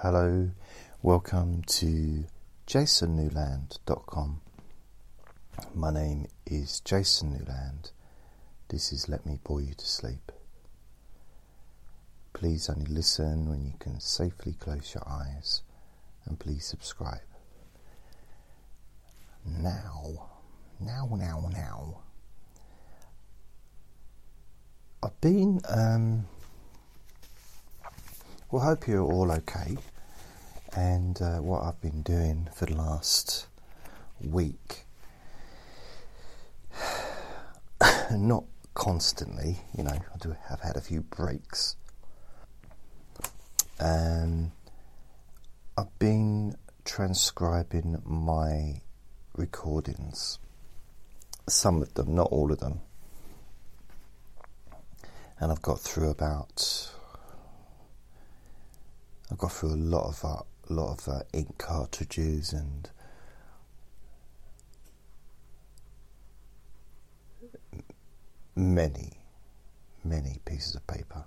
Hello, welcome to jasonnewland.com. My name is Jason Newland. This is Let Me Bore You to Sleep. Please only listen when you can safely close your eyes and please subscribe. Now, now, now, now. I've been, um, well, hope you're all okay. And uh, what I've been doing for the last week, not constantly, you know, I do have had a few breaks. Um, I've been transcribing my recordings, some of them, not all of them, and I've got through about. I've got through a lot of uh, a lot of uh, ink cartridges and many, many pieces of paper.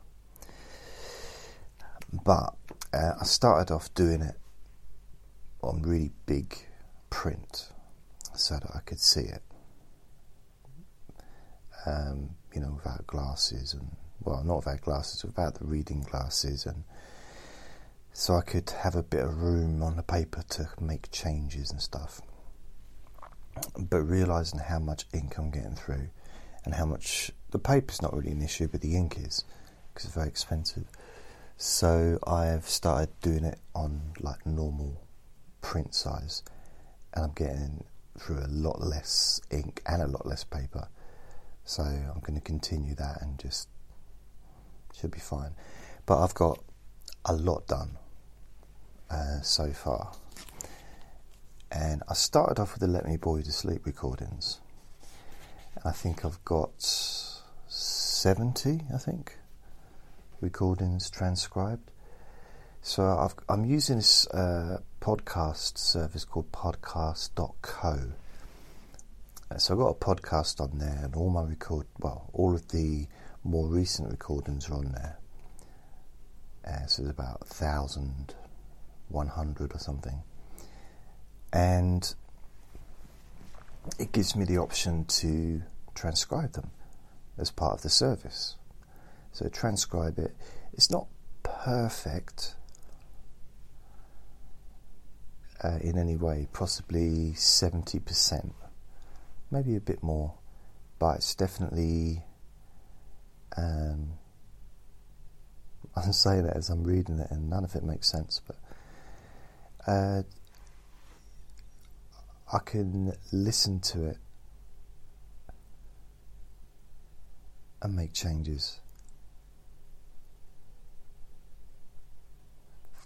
But uh, I started off doing it on really big print so that I could see it. Um, you know, without glasses and well, not without glasses, without the reading glasses, and so I could have a bit of room on the paper to make changes and stuff. But realizing how much ink I'm getting through, and how much the paper's not really an issue, but the ink is because it's very expensive. So I've started doing it on like normal print size, and I'm getting through a lot less ink and a lot less paper. So I'm going to continue that and just should be fine. But I've got a lot done uh, so far. And I started off with the Let Me Bore You to Sleep recordings. I think I've got 70, I think, recordings transcribed. So i am using this uh, podcast service called podcast.co. Uh, so I've got a podcast on there, and all my record, well, all of the more recent recordings are on there. Uh, so there's about 1,100 or something. And it gives me the option to transcribe them as part of the service. So transcribe it. It's not perfect uh, in any way, possibly 70%, maybe a bit more, but it's definitely. Um, I'm saying it as I'm reading it, and none of it makes sense, but uh, I can listen to it and make changes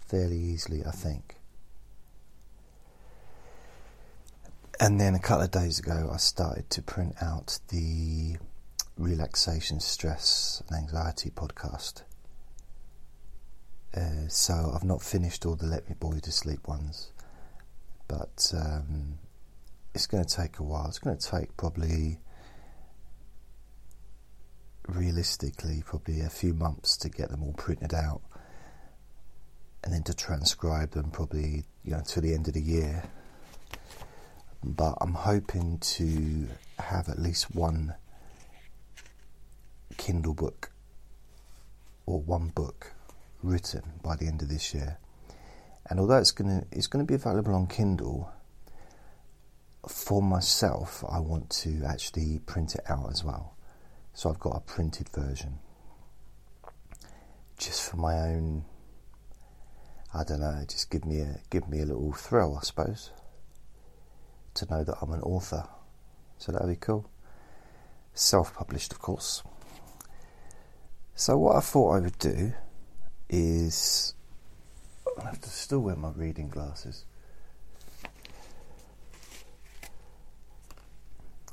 fairly easily, I think. And then a couple of days ago, I started to print out the relaxation, stress, and anxiety podcast. Uh, so I've not finished all the Let Me You to Sleep ones, but um, it's going to take a while. It's going to take probably, realistically, probably a few months to get them all printed out, and then to transcribe them probably you know to the end of the year but I'm hoping to have at least one Kindle book or one book written by the end of this year. And although it's going to it's going to be available on Kindle, for myself, I want to actually print it out as well. So I've got a printed version, just for my own. I don't know, just give me a give me a little thrill, I suppose to know that I'm an author. So that'd be cool. Self published, of course. So, what I thought I would do is. I have to still wear my reading glasses.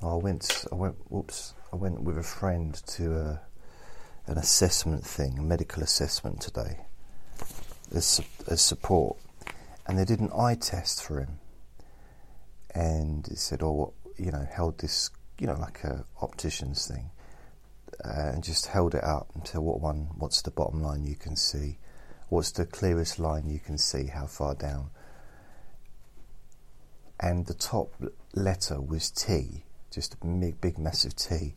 I went, I went, whoops, I went with a friend to a, an assessment thing, a medical assessment today, as, as support, and they did an eye test for him and it said, "Oh, what you know, held this, you know, like a optician's thing, uh, Uh, and just held it up until what one, what's the bottom line you can see, What's the clearest line you can see? How far down? And the top letter was T, just a big, big massive T.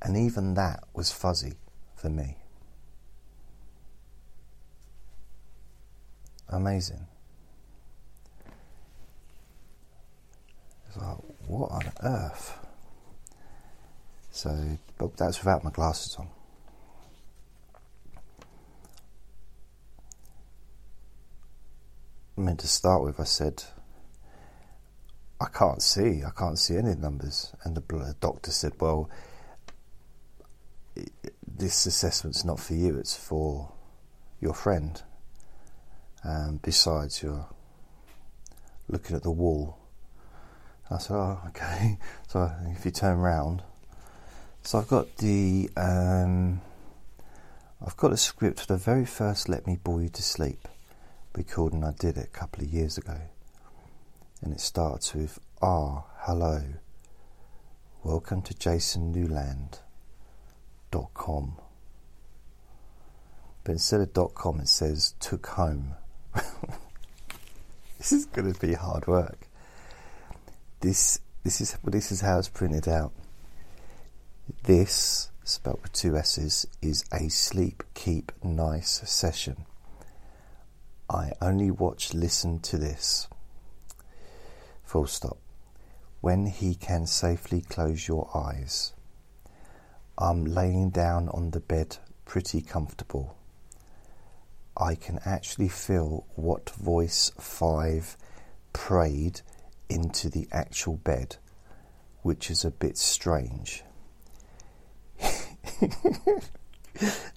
And even that was fuzzy for me. Amazing. It's like, what on earth? So, but that's without my glasses on. I mean, to start with, I said, I can't see, I can't see any numbers. And the doctor said, Well, this assessment's not for you, it's for your friend. Um, besides, you're looking at the wall. I said, Oh, okay. So if you turn round, so I've got the um, I've got a script for the very first "Let Me Bore You to Sleep" recording I did it a couple of years ago, and it starts with "Ah, hello, welcome to JasonNewland.com." But instead of dot .com, it says "took home." this is going to be hard work. This this is this is how it's printed out. This, spelt with two S's, is a sleep keep nice session. I only watch listen to this. Full stop. When he can safely close your eyes. I'm laying down on the bed pretty comfortable. I can actually feel what voice 5 prayed into the actual bed, which is a bit strange.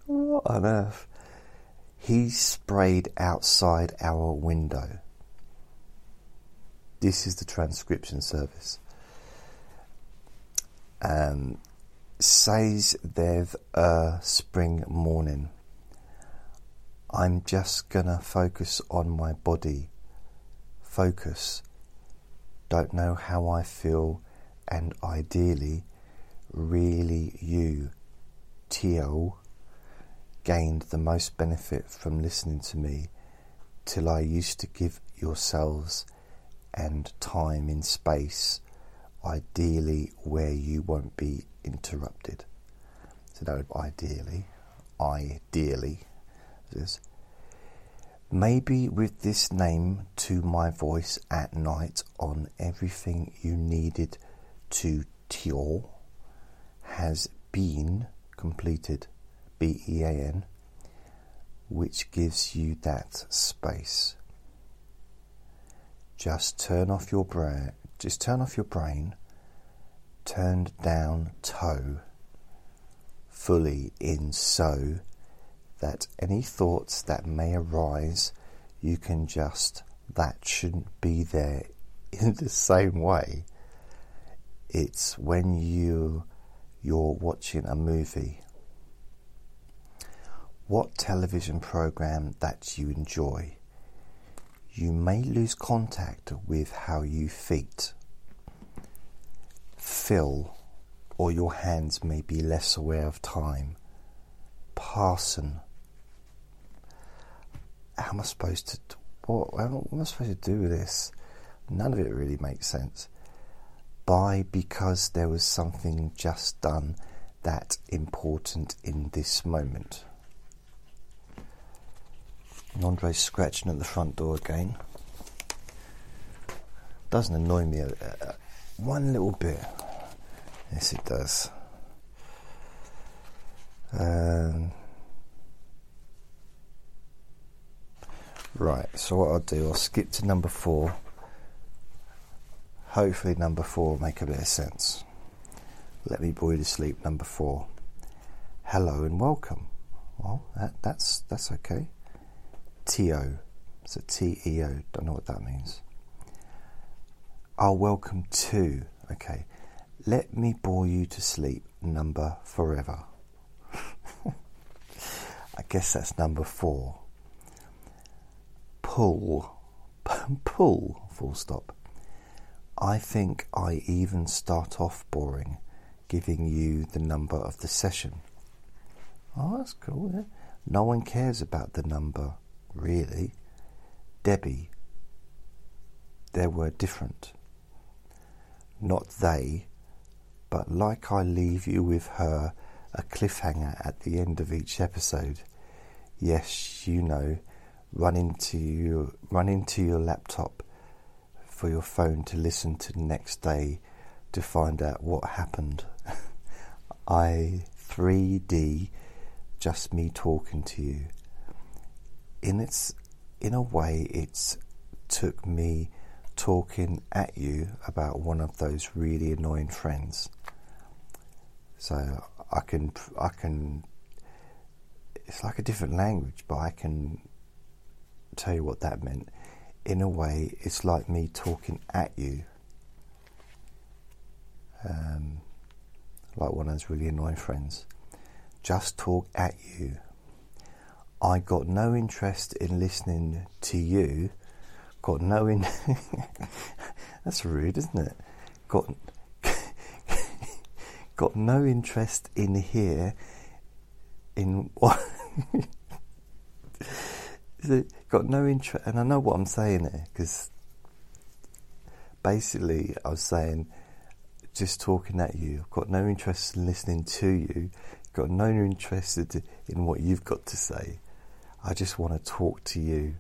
What on earth? He sprayed outside our window. This is the transcription service. Um, says they've a spring morning. I'm just gonna focus on my body. Focus. Don't know how I feel, and ideally, really you, Tio, gained the most benefit from listening to me till I used to give yourselves and time in space, ideally where you won't be interrupted. So that would ideally, ideally, this. Maybe with this name to my voice at night on everything you needed to Tio has been completed, B E A N, which gives you that space. Just turn off your brain, just turn off your brain, turned down toe, fully in so that any thoughts that may arise, you can just, that shouldn't be there in the same way. It's when you you're watching a movie, what television program that you enjoy, you may lose contact with how you feet feel, or your hands may be less aware of time. Parson. How am I supposed to? What, what am I supposed to do with this? None of it really makes sense by because there was something just done that important in this moment. And Andre's scratching at the front door again. Doesn't annoy me a, a, one little bit. Yes, it does. Um, right, so what I'll do, I'll skip to number four Hopefully, number four will make a bit of sense. Let me bore you to sleep. Number four. Hello and welcome. Well, that, that's that's okay. T-O. It's a T-E-O. Don't know what that means. I'll welcome to. Okay. Let me bore you to sleep. Number forever. I guess that's number four. Pull. Pull. Full stop. I think I even start off boring, giving you the number of the session. Oh, that's cool. Yeah? No one cares about the number really. Debbie. They were different. Not they, but like I leave you with her, a cliffhanger at the end of each episode. Yes, you know, run into your, run into your laptop for your phone to listen to the next day to find out what happened. I 3D, just me talking to you. In its, in a way, it's took me talking at you about one of those really annoying friends. So I can I can. It's like a different language, but I can tell you what that meant. In a way, it's like me talking at you. Um, like one of those really annoying friends. Just talk at you. I got no interest in listening to you. Got no in. That's rude, isn't it? Got got no interest in here in what got no interest and I know what I'm saying there because basically I was saying just talking at you I've got no interest in listening to you got no interest in what you've got to say. I just want to talk to you.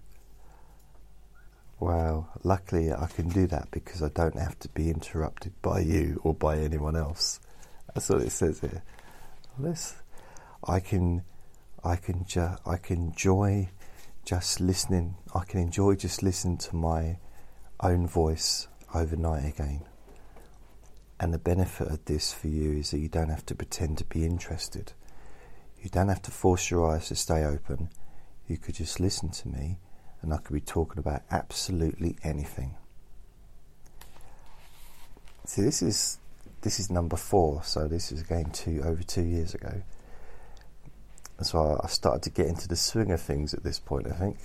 Well luckily I can do that because I don't have to be interrupted by you or by anyone else. That's what it says here. This, I can, I can, ju- I can enjoy just listening. I can enjoy just listening to my own voice overnight again. And the benefit of this for you is that you don't have to pretend to be interested. You don't have to force your eyes to stay open. You could just listen to me, and I could be talking about absolutely anything. See, this is this is number four, so this is again two over two years ago. So I've started to get into the swing of things at this point. I think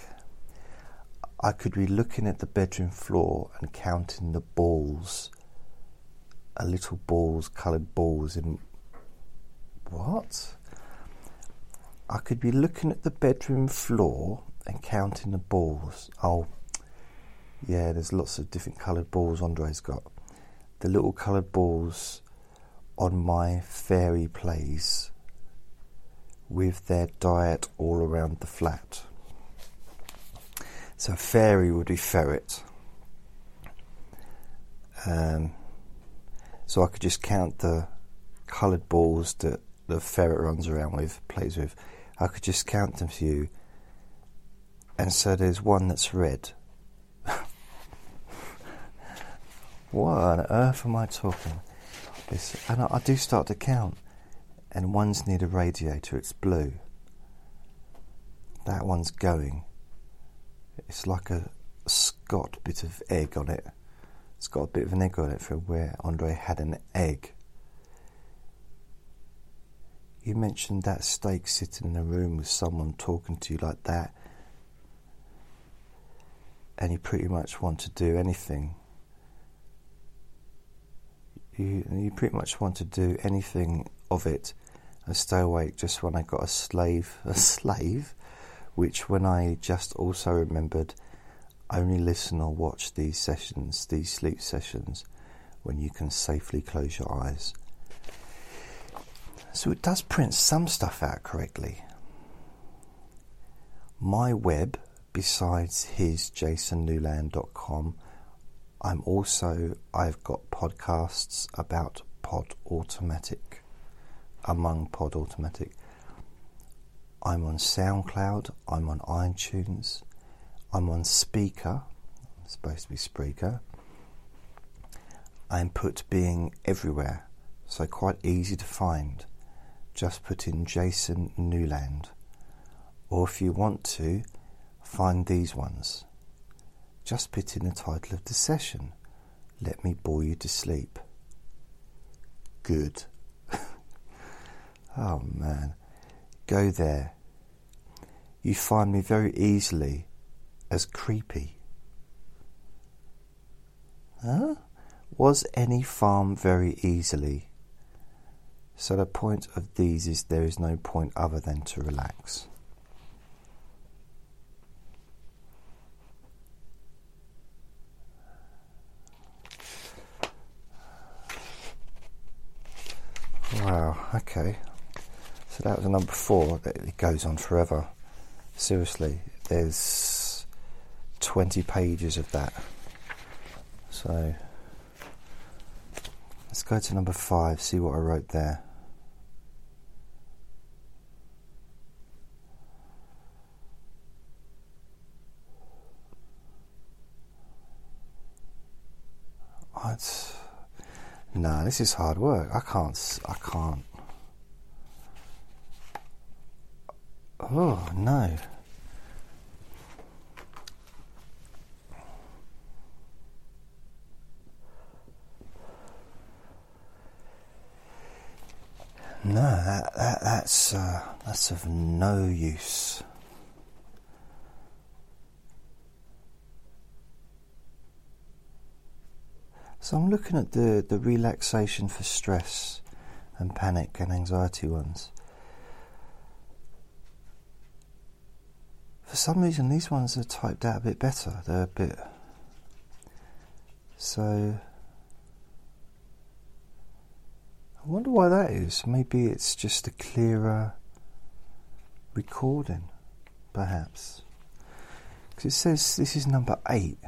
I could be looking at the bedroom floor and counting the balls, a little balls, coloured balls in what? I could be looking at the bedroom floor and counting the balls. Oh, yeah, there's lots of different coloured balls Andre's got the little coloured balls on my fairy plays with their diet all around the flat. So fairy would be ferret. Um, so I could just count the coloured balls that the ferret runs around with, plays with. I could just count them for you. And so there's one that's red. what on earth am I talking? And I, I do start to count, and one's near the radiator, it's blue. That one's going. It's like a Scott bit of egg on it. It's got a bit of an egg on it from where Andre had an egg. You mentioned that steak sitting in a room with someone talking to you like that, and you pretty much want to do anything you, you pretty much want to do anything of it and stay awake just when I got a slave, a slave, which when I just also remembered only listen or watch these sessions, these sleep sessions, when you can safely close your eyes. So it does print some stuff out correctly. My web, besides his jasonnewland.com, I'm also I've got podcasts about Pod Automatic, among Pod Automatic. I'm on SoundCloud. I'm on iTunes. I'm on Speaker. I'm supposed to be Spreaker. I'm put being everywhere, so quite easy to find. Just put in Jason Newland, or if you want to, find these ones. Just put in the title of the session. Let me bore you to sleep. Good. Oh man, go there. You find me very easily as creepy. Huh? Was any farm very easily? So the point of these is there is no point other than to relax. Wow, okay. So that was number four. It goes on forever. Seriously, there's 20 pages of that. So let's go to number five, see what I wrote there. No, this is hard work. I can't. I can't. Oh no. No, that, that that's uh, that's of no use. So I'm looking at the, the relaxation for stress and panic and anxiety ones. For some reason, these ones are typed out a bit better. They're a bit. So. I wonder why that is. Maybe it's just a clearer recording, perhaps. Because it says this is number eight.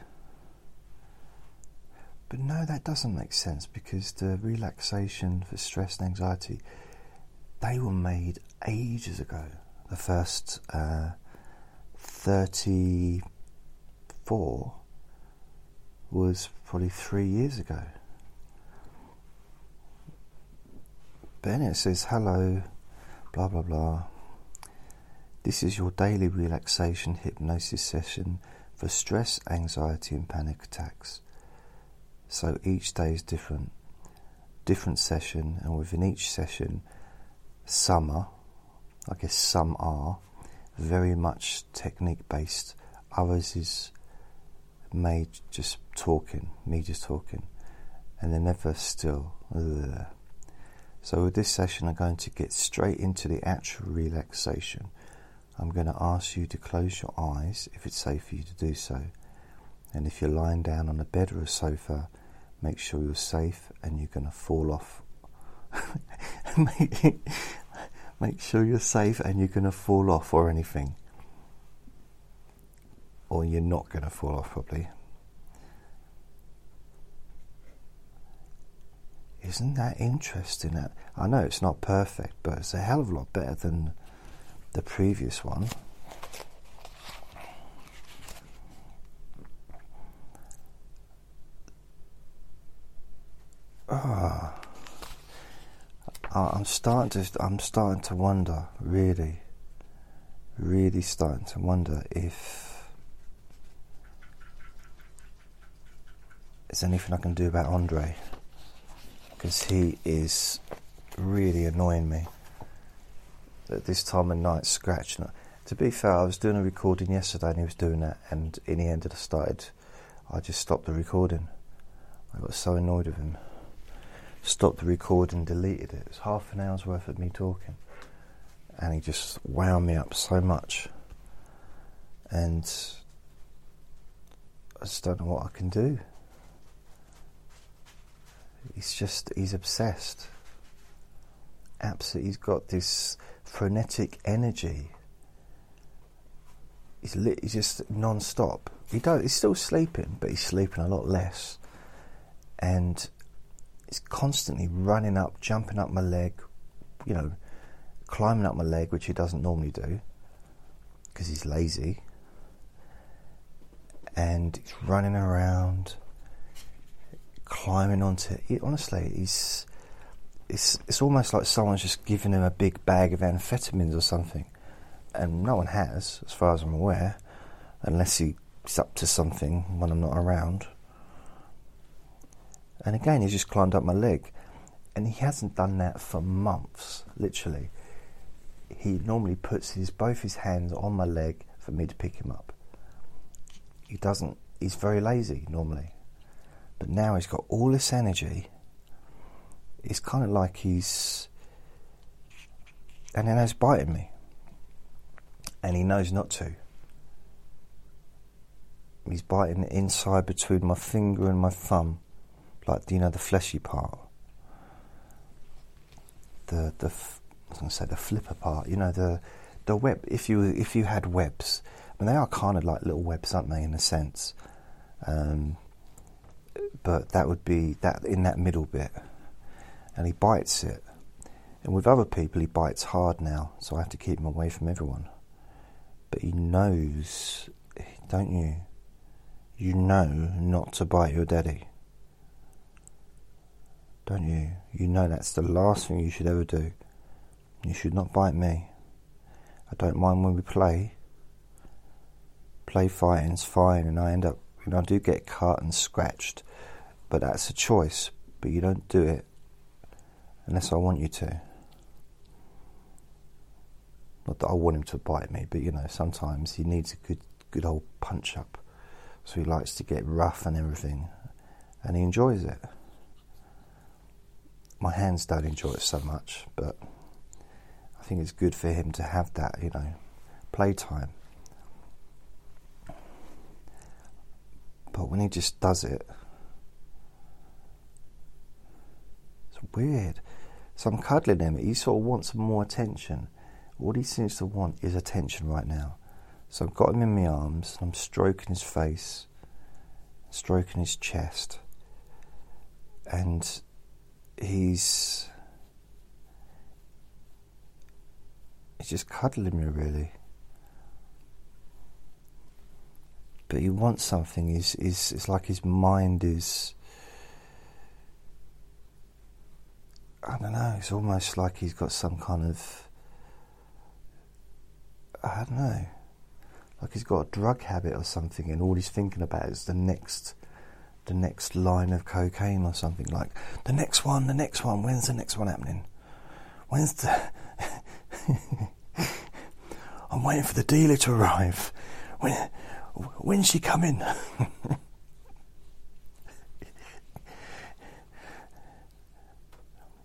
But no, that doesn't make sense because the relaxation for stress and anxiety, they were made ages ago. The first uh, 34 was probably three years ago. It says, hello, blah blah blah. This is your daily relaxation hypnosis session for stress, anxiety, and panic attacks. So each day is different, different session, and within each session, some are, I guess some are, very much technique based. Others is made just talking, me just talking, and they're never still. Ugh. So, with this session, I'm going to get straight into the actual relaxation. I'm going to ask you to close your eyes if it's safe for you to do so. And if you're lying down on a bed or a sofa, make sure you're safe and you're going to fall off. make sure you're safe and you're going to fall off or anything. Or you're not going to fall off, probably. Isn't that interesting? I know it's not perfect, but it's a hell of a lot better than the previous one. Ah, oh, I'm starting to. I'm starting to wonder, really, really starting to wonder if there's anything I can do about Andre because he is really annoying me at this time of night, scratching. To be fair, I was doing a recording yesterday and he was doing that, and in the end, I started. I just stopped the recording. I got so annoyed with him stopped the recording, deleted it. It was half an hour's worth of me talking. And he just wound me up so much. And I just don't know what I can do. He's just, he's obsessed. Absolutely, he's got this frenetic energy. He's, lit, he's just non stop. He does, he's still sleeping, but he's sleeping a lot less. And is constantly running up, jumping up my leg, you know, climbing up my leg, which he doesn't normally do because he's lazy. And he's running around, climbing onto it. Honestly, he's it's it's almost like someone's just giving him a big bag of amphetamines or something, and no one has, as far as I'm aware, unless he's up to something when I'm not around. And again, he just climbed up my leg. And he hasn't done that for months, literally. He normally puts his both his hands on my leg for me to pick him up. He doesn't, he's very lazy normally. But now he's got all this energy. It's kind of like he's. And then he's biting me. And he knows not to. He's biting inside between my finger and my thumb like you know the fleshy part. the the I was going to say the flipper part. You know the the web. If you if you had webs, I mean they are kind of like little webs, aren't they? In a sense. Um, but that would be that in that middle bit, and he bites it. And with other people, he bites hard now, so I have to keep him away from everyone. But he knows, don't you? You know not to bite your daddy. Don't you? You know that's the last thing you should ever do. You should not bite me. I don't mind when we play. Play fighting's fine, and I end up, you know, I do get cut and scratched, but that's a choice. But you don't do it unless I want you to. Not that I want him to bite me, but you know, sometimes he needs a good, good old punch up. So he likes to get rough and everything, and he enjoys it. My hands don't enjoy it so much, but I think it's good for him to have that, you know, playtime. But when he just does it, it's weird. So I'm cuddling him. He sort of wants more attention. What he seems to want is attention right now. So I've got him in my arms and I'm stroking his face, stroking his chest, and he's he's just cuddling me really. But he wants something. He's, he's, it's like his mind is. I don't know. It's almost like he's got some kind of I don't know, like he's got a drug habit or something, and all he's thinking about is the next, the next line of cocaine or something. Like the next one, the next one. When's the next one happening? When's the? I'm waiting for the dealer to arrive. When, when's she coming?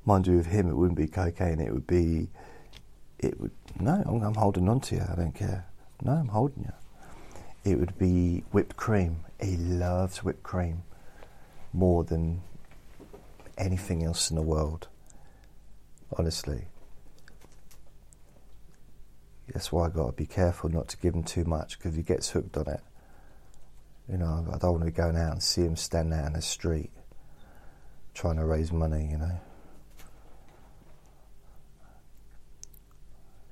Mind you, with him, it wouldn't be cocaine. It would be it would no. I'm, I'm, holding on to you. I don't care. No, I'm holding you. It would be whipped cream. He loves whipped cream more than anything else in the world. Honestly, that's why I've got to be careful not to give him too much because he gets hooked on it. You know, I don't want to be going out and see him standing out in the street trying to raise money. You know.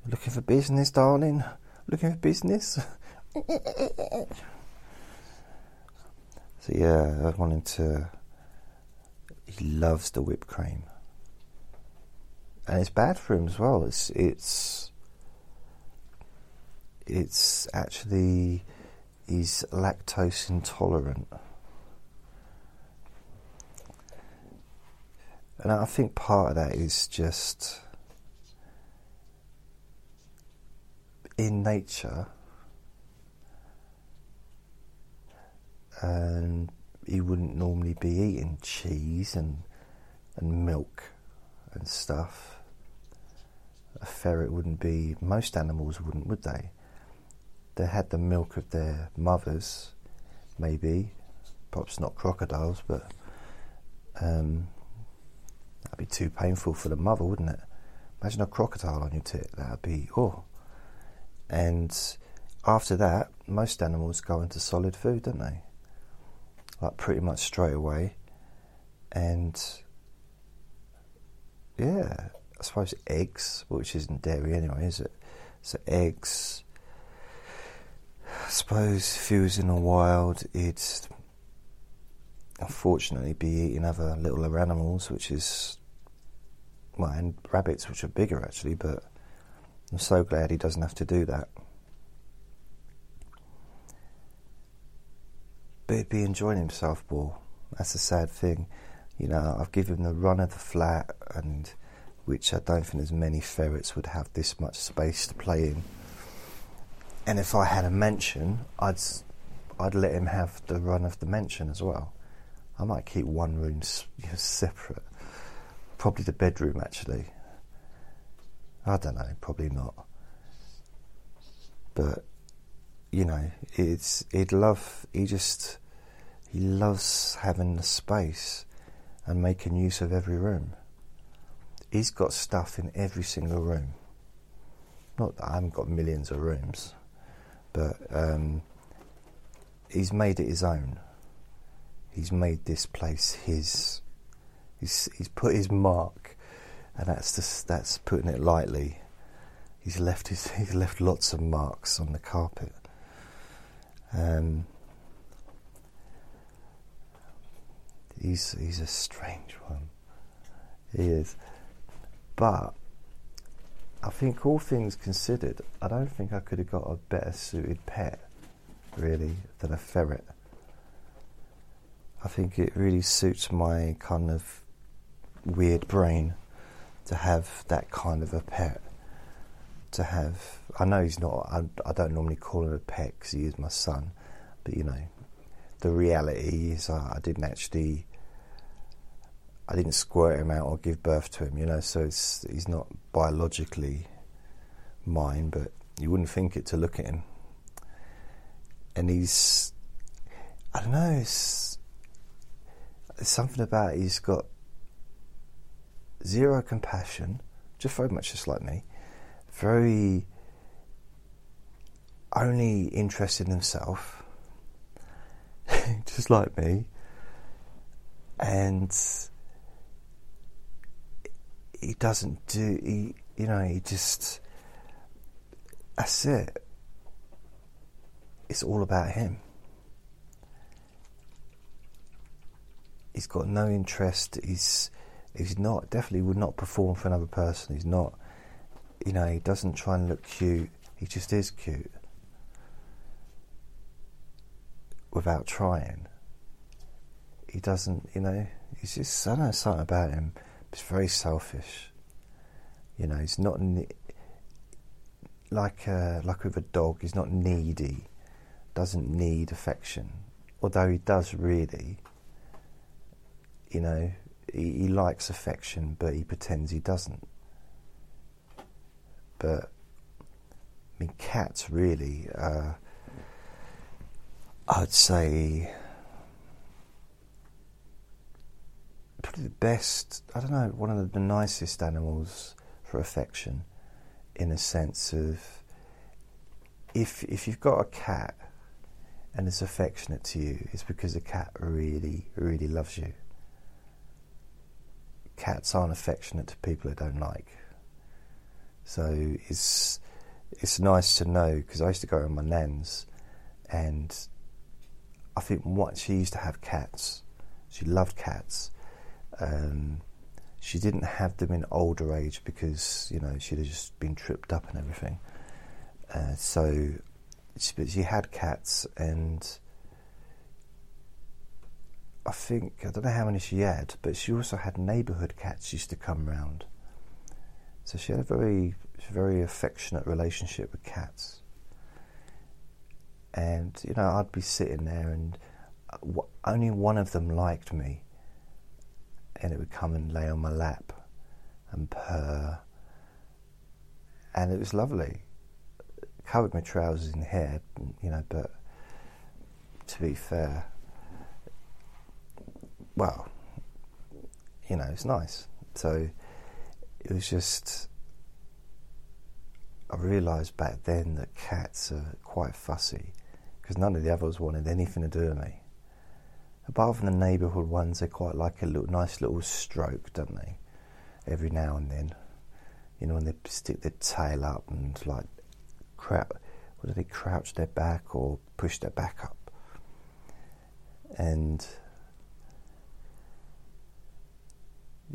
Looking for business, darling? Looking for business? so, yeah, I wanted to. He loves the whipped cream. And it's bad for him as well. It's. It's. It's actually. He's lactose intolerant. And I think part of that is just in nature, and he wouldn't normally be eating cheese and and milk and stuff. A ferret wouldn't be. Most animals wouldn't, would they? They had the milk of their mothers, maybe. Perhaps not crocodiles, but um, that'd be too painful for the mother, wouldn't it? Imagine a crocodile on your tit. That'd be oh. And after that, most animals go into solid food, don't they? Like pretty much straight away. And yeah, I suppose eggs, which isn't dairy anyway, is it? So eggs. I suppose if he was in the wild, he'd unfortunately be eating other little animals, which is well, and rabbits, which are bigger actually, but I'm so glad he doesn't have to do that. But he'd be enjoying himself more. That's a sad thing. You know, I've given him the run of the flat, and which I don't think as many ferrets would have this much space to play in. And if I had a mansion, I'd I'd let him have the run of the mansion as well. I might keep one room separate, probably the bedroom actually. I don't know, probably not. But you know, it's he'd love. He just he loves having the space and making use of every room. he's got stuff in every single room. Not that I haven't got millions of rooms, but um, he's made it his own. He's made this place his. He's he's put his mark, and that's just that's putting it lightly. He's left his he's left lots of marks on the carpet. Um, he's he's a strange one. He is, but I think all things considered, I don't think I could have got a better suited pet, really, than a ferret. I think it really suits my kind of weird brain to have that kind of a pet. To have, I know he's not, I, I don't normally call him a pet because he is my son, but you know, the reality is I, I didn't actually, I didn't squirt him out or give birth to him, you know, so he's not biologically mine, but you wouldn't think it to look at him. And he's, I don't know, it's, something about he's got zero compassion, just very much just like me, very only interested in himself, just like me, and he doesn't do he you know he just that's it it's all about him he's got no interest he's he's not definitely would not perform for another person. He's not, you know, he doesn't try and look cute. He just is cute without trying. He doesn't, you know, he's just I know something about him. He's very selfish. You know, he's not like uh, like with a dog. He's not needy. Doesn't need affection, although he does really. You know, he, he likes affection, but he pretends he doesn't. But I mean, cats really. Uh, I'd say probably the best. I don't know. One of the nicest animals for affection, in a sense of if if you've got a cat and it's affectionate to you, it's because the cat really, really loves you cats aren't affectionate to people they don't like. So it's it's nice to know because I used to go around my nan's, and I think what she used to have cats. She loved cats. Um, she didn't have them in older age because you know she'd have just been tripped up and everything. Uh, so, she, but she had cats and I think I don't know how many she had, but she also had neighbourhood cats used to come round. So she had a very, very affectionate relationship with cats. And you know, I'd be sitting there, and uh, only one of them liked me, and it would come and lay on my lap and purr, and it was lovely. Covered my trousers in hair, you know, but to be fair well, you know, it's nice. So it was just, I realised back then that cats are quite fussy because none of the others wanted anything to do with me. Apart from the neighbourhood ones, they quite like a little nice little stroke, don't they? Every now and then, you know, when they stick their tail up and like crap, what do they crouch their back or push their back up? And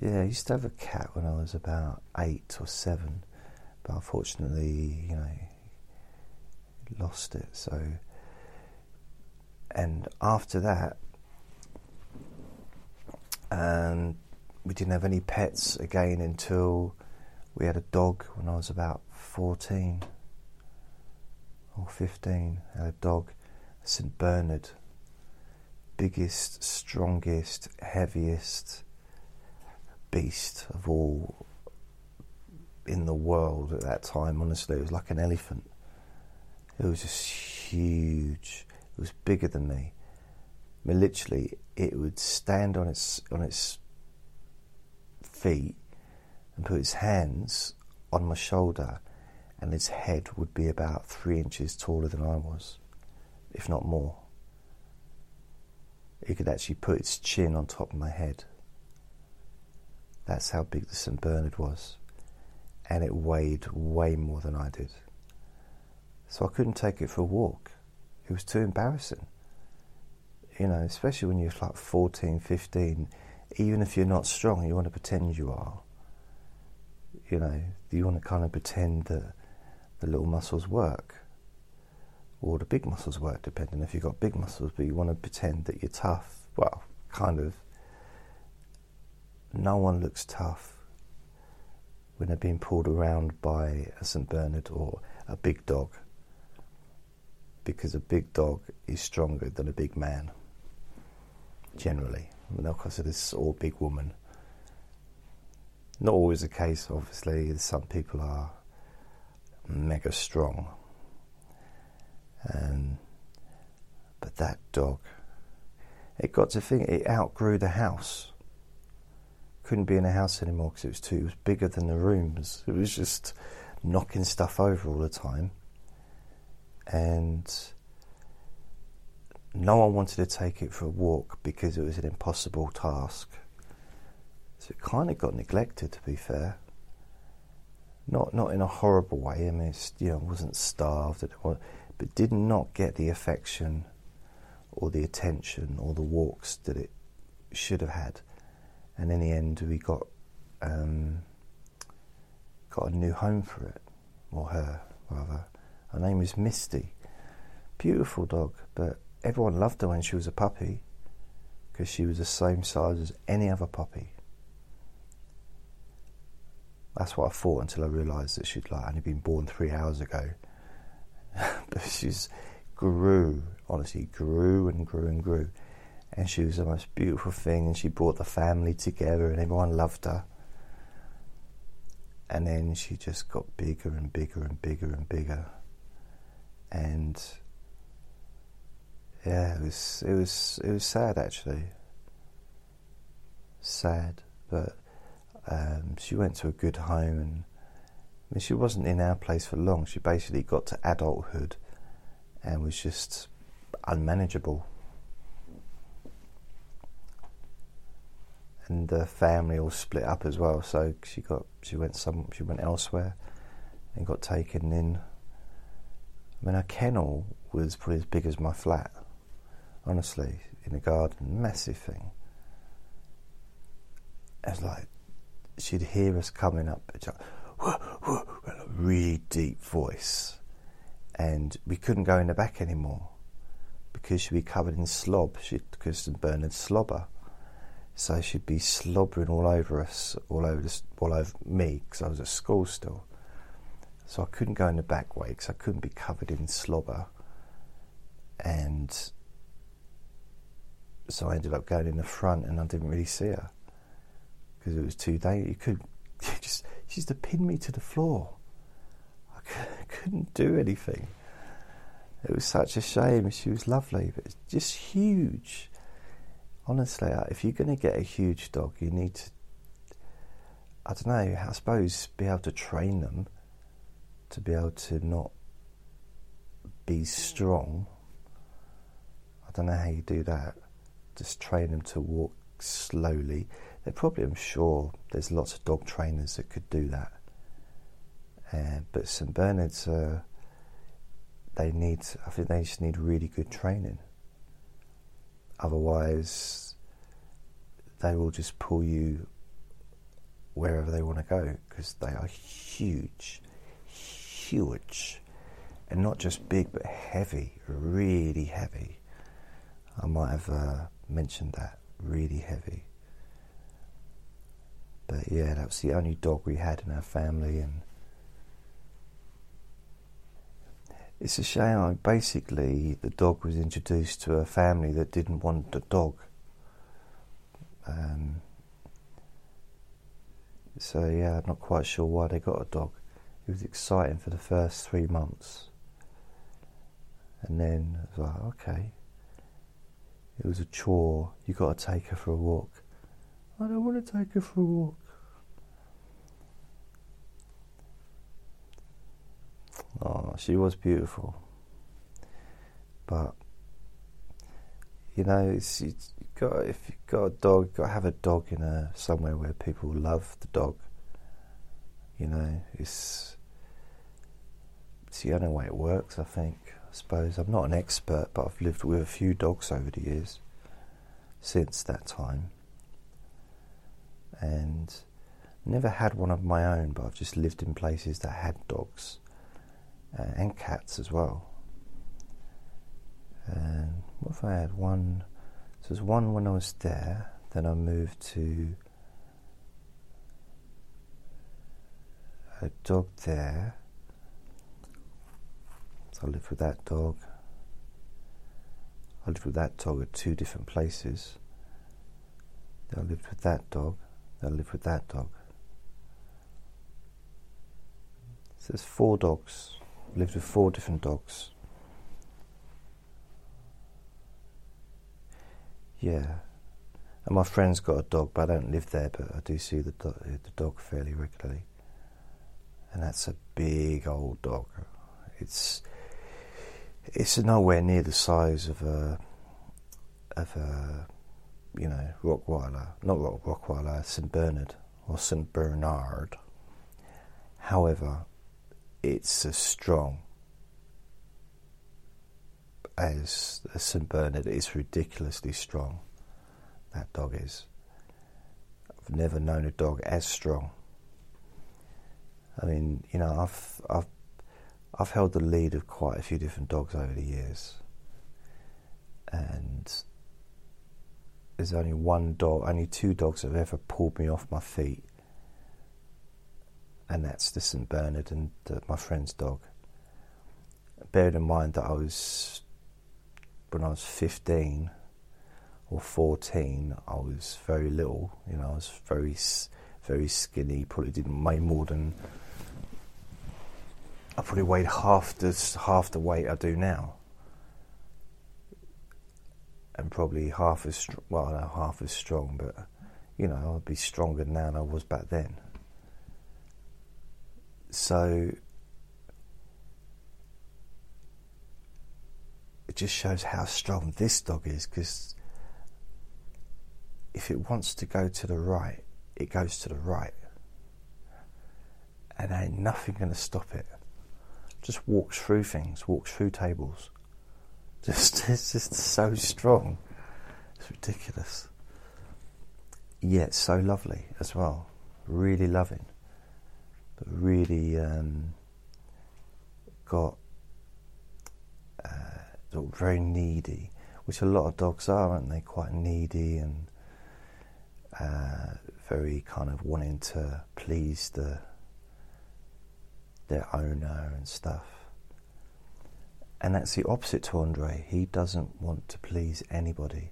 Yeah, I used to have a cat when I was about eight or seven, but unfortunately, you know, lost it. So, and after that, um, we didn't have any pets again until we had a dog when I was about 14 or 15. I had a dog, St. Bernard, biggest, strongest, heaviest beast of all in the world at that time. Honestly, it was like an elephant. It was just huge. It was bigger than me. I mean, literally, it would stand on its on its feet and put its hands on my shoulder, and its head would be about three inches taller than I was, if not more. It could actually put its chin on top of my head. That's how big the St. Bernard was. And it weighed way more than I did. So I couldn't take it for a walk. It was too embarrassing. You know, especially when you're like 14, 15, even if you're not strong, you want to pretend you are. You know, you want to kind of pretend that the little muscles work or the big muscles work, depending if you've got big muscles, but you want to pretend that you're tough. Well, kind of. No one looks tough when they're being pulled around by a St. Bernard or a big dog because a big dog is stronger than a big man, generally. Not because of this all big woman. Not always the case, obviously. Some people are mega strong. Um, but that dog, it got to think it outgrew the house. Couldn't be in the house anymore because it was too. It was bigger than the rooms. It was just knocking stuff over all the time, and no one wanted to take it for a walk because it was an impossible task. So it kind of got neglected, to be fair. Not not in a horrible way. I mean, you know, wasn't starved, but did not get the affection or the attention or the walks that it should have had. And in the end, we got um, got a new home for it, or her rather. Her name was Misty. Beautiful dog, but everyone loved her when she was a puppy because she was the same size as any other puppy. That's what I thought until I realised that she'd like only been born three hours ago. but she's grew, honestly, grew and grew and grew. And she was the most beautiful thing, and she brought the family together, and everyone loved her. And then she just got bigger and bigger and bigger and bigger. And yeah, it was it was it was sad actually. Sad, but um, she went to a good home, and I mean, she wasn't in our place for long. She basically got to adulthood and was just unmanageable. And the family all split up as well, so she got she went some she went elsewhere and got taken in. I mean, our kennel was probably as big as my flat honestly, in the garden, massive thing. It's like she'd hear us coming up, a really deep voice, and we couldn't go in the back anymore because she'd be covered in slob. She'd because Bernard slobber, so she'd be slobbering all over us, all over all over me because I was at school still. So I couldn't go in the back way because I couldn't be covered in slobber, and so I ended up going in the front, and I didn't really see her because it was too dangerous. You could just she used to pin me to the floor. I couldn't do anything. It was such a shame. She was lovely, but just huge. Honestly, uh, if you're going to get a huge dog, you need to. I don't know. I suppose be able to train them to be able to not be strong. I don't know how you do that just train them to walk slowly. There probably, I'm sure, there's lots of dog trainers that could do that. Uh, but St Bernards, uh, they need. I think they just need really good training. Otherwise, they will just pull you wherever they want to go because they are huge, huge, and not just big but heavy, really heavy. I might have. Uh, mentioned that really heavy. But yeah, that was the only dog we had in our family, and it's a shame. Basically, the dog was introduced to a family that didn't want the dog. Um, so yeah, I'm not quite sure why they got a dog it was exciting for the first three months. And then I was like, okay. It was a chore. You got to take her for a walk. I don't want to take her for a walk. Oh, she was beautiful. But you know, it's, you got if you've got a dog, you've got to have a dog in a somewhere where people love the dog. You know, it's it's the only way it works. I think. I suppose I'm not an expert, but I've lived with a few dogs over the years since that time, and never had one of my own. But I've just lived in places that had dogs uh, and cats as well. And what if I had one? So there's one when I was there. Then I moved to a dog there. So I lived with that dog. I lived with that dog at two different places. Then I lived with that dog. Then I lived with that dog. So there's four dogs. I lived with four different dogs. Yeah. And my friend's got a dog, but I don't live there, but I do see the, do- the dog fairly regularly. And that's a big old dog. It's it's nowhere near the size of a of a you know Rottweiler, not Rock, Rottweiler, Saint Bernard or Saint Bernard. However, it's as strong as a St Bernard It's ridiculously strong. That dog is. I've never known a dog as strong. I mean, you know, I've I've I've held the lead of quite a few different dogs over the years, and there's only one dog, only two dogs that have ever pulled me off my feet, and that's the St Bernard and uh, my friend's dog. Bear in mind that I was when I was 15 or 14, I was very little. You know, I was very, very skinny. Probably didn't weigh more than. I probably weighed half the half the weight I do now, and probably half as well, no, half as strong. But you know, I'd be stronger now than I was back then. So it just shows how strong this dog is because if it wants to go to the right, it goes to the right. And ain't nothing going to stop it. Just walks through things, walks through tables. Just it's just so strong. It's ridiculous. Yet so lovely as well. Really loving. But really um, got uh, very needy, which a lot of dogs are, aren't they? Quite needy and uh, very kind of wanting to please the their owner and stuff. And that's the opposite to Andre. He doesn't want to please anybody,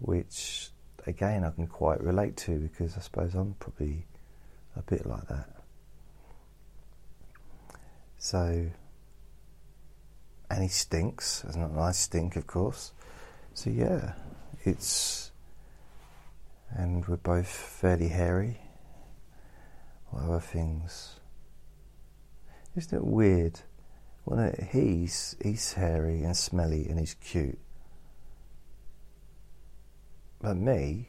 which again I can quite relate to because I suppose I'm probably a bit like that. So, and he stinks. It's not a nice stink, of course. So yeah, it's and we're both fairly hairy. What other things? Isn't it weird? Well, he's he's hairy and smelly and he's cute, but me,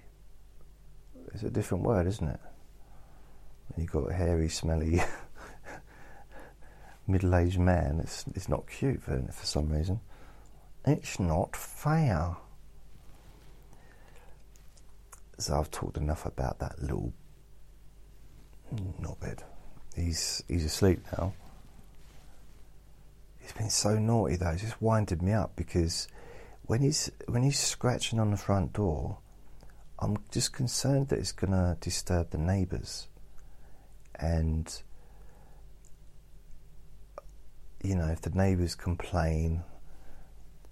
it's a different word, isn't it? When you've got a hairy, smelly, middle-aged man, it's it's not cute for for some reason. It's not fair. So I've talked enough about that little knobhead. He's he's asleep now. He's been so naughty though. He's just winded me up because when he's when he's scratching on the front door, I'm just concerned that it's going to disturb the neighbours, and you know if the neighbours complain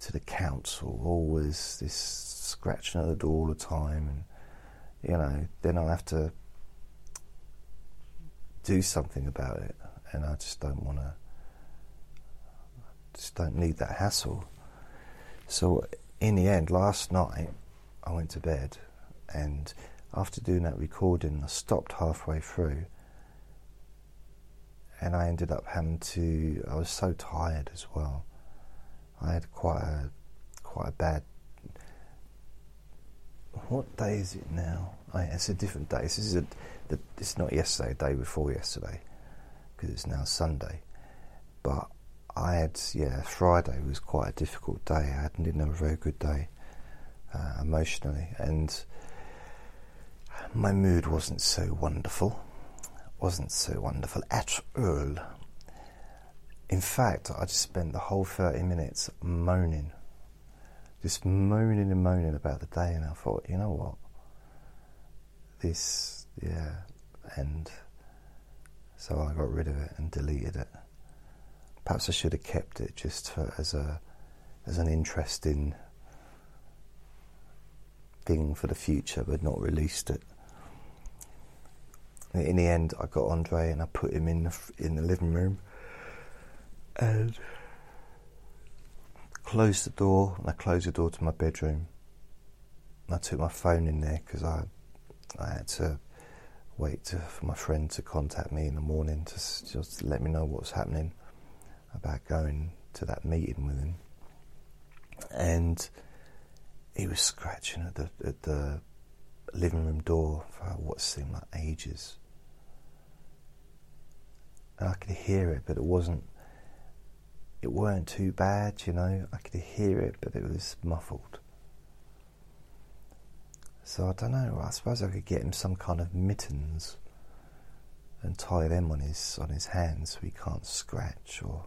to the council, always this scratching at the door all the time, and you know then I'll have to do something about it, and I just don't want to. Just don't need that hassle. So, in the end, last night I went to bed, and after doing that recording, I stopped halfway through, and I ended up having to. I was so tired as well. I had quite a quite a bad. What day is it now? I, it's a different day. This is a. The, it's not yesterday. Day before yesterday, because it's now Sunday. But I had yeah. Friday was quite a difficult day. I didn't have a very good day uh, emotionally, and my mood wasn't so wonderful wasn't so wonderful at all. In fact, I just spent the whole 30 minutes moaning, just moaning and moaning about the day, and I thought, you know what? This, yeah, and so I got rid of it and deleted it. Perhaps I should have kept it just for, as a as an interesting thing for the future, but not released it in the end, I got Andre and I put him in the, in the living room and closed the door. And I closed the door to my bedroom. And I took my phone in there because I I had to wait to, for my friend to contact me in the morning to just let me know what's happening about going to that meeting with him. And he was scratching at the at the living room door for what seemed like ages and I could hear it, but it wasn't. It weren't too bad, you know. I could hear it, but it was muffled. So I don't know. I suppose I could get him some kind of mittens and tie them on his on his hands so he can't scratch, or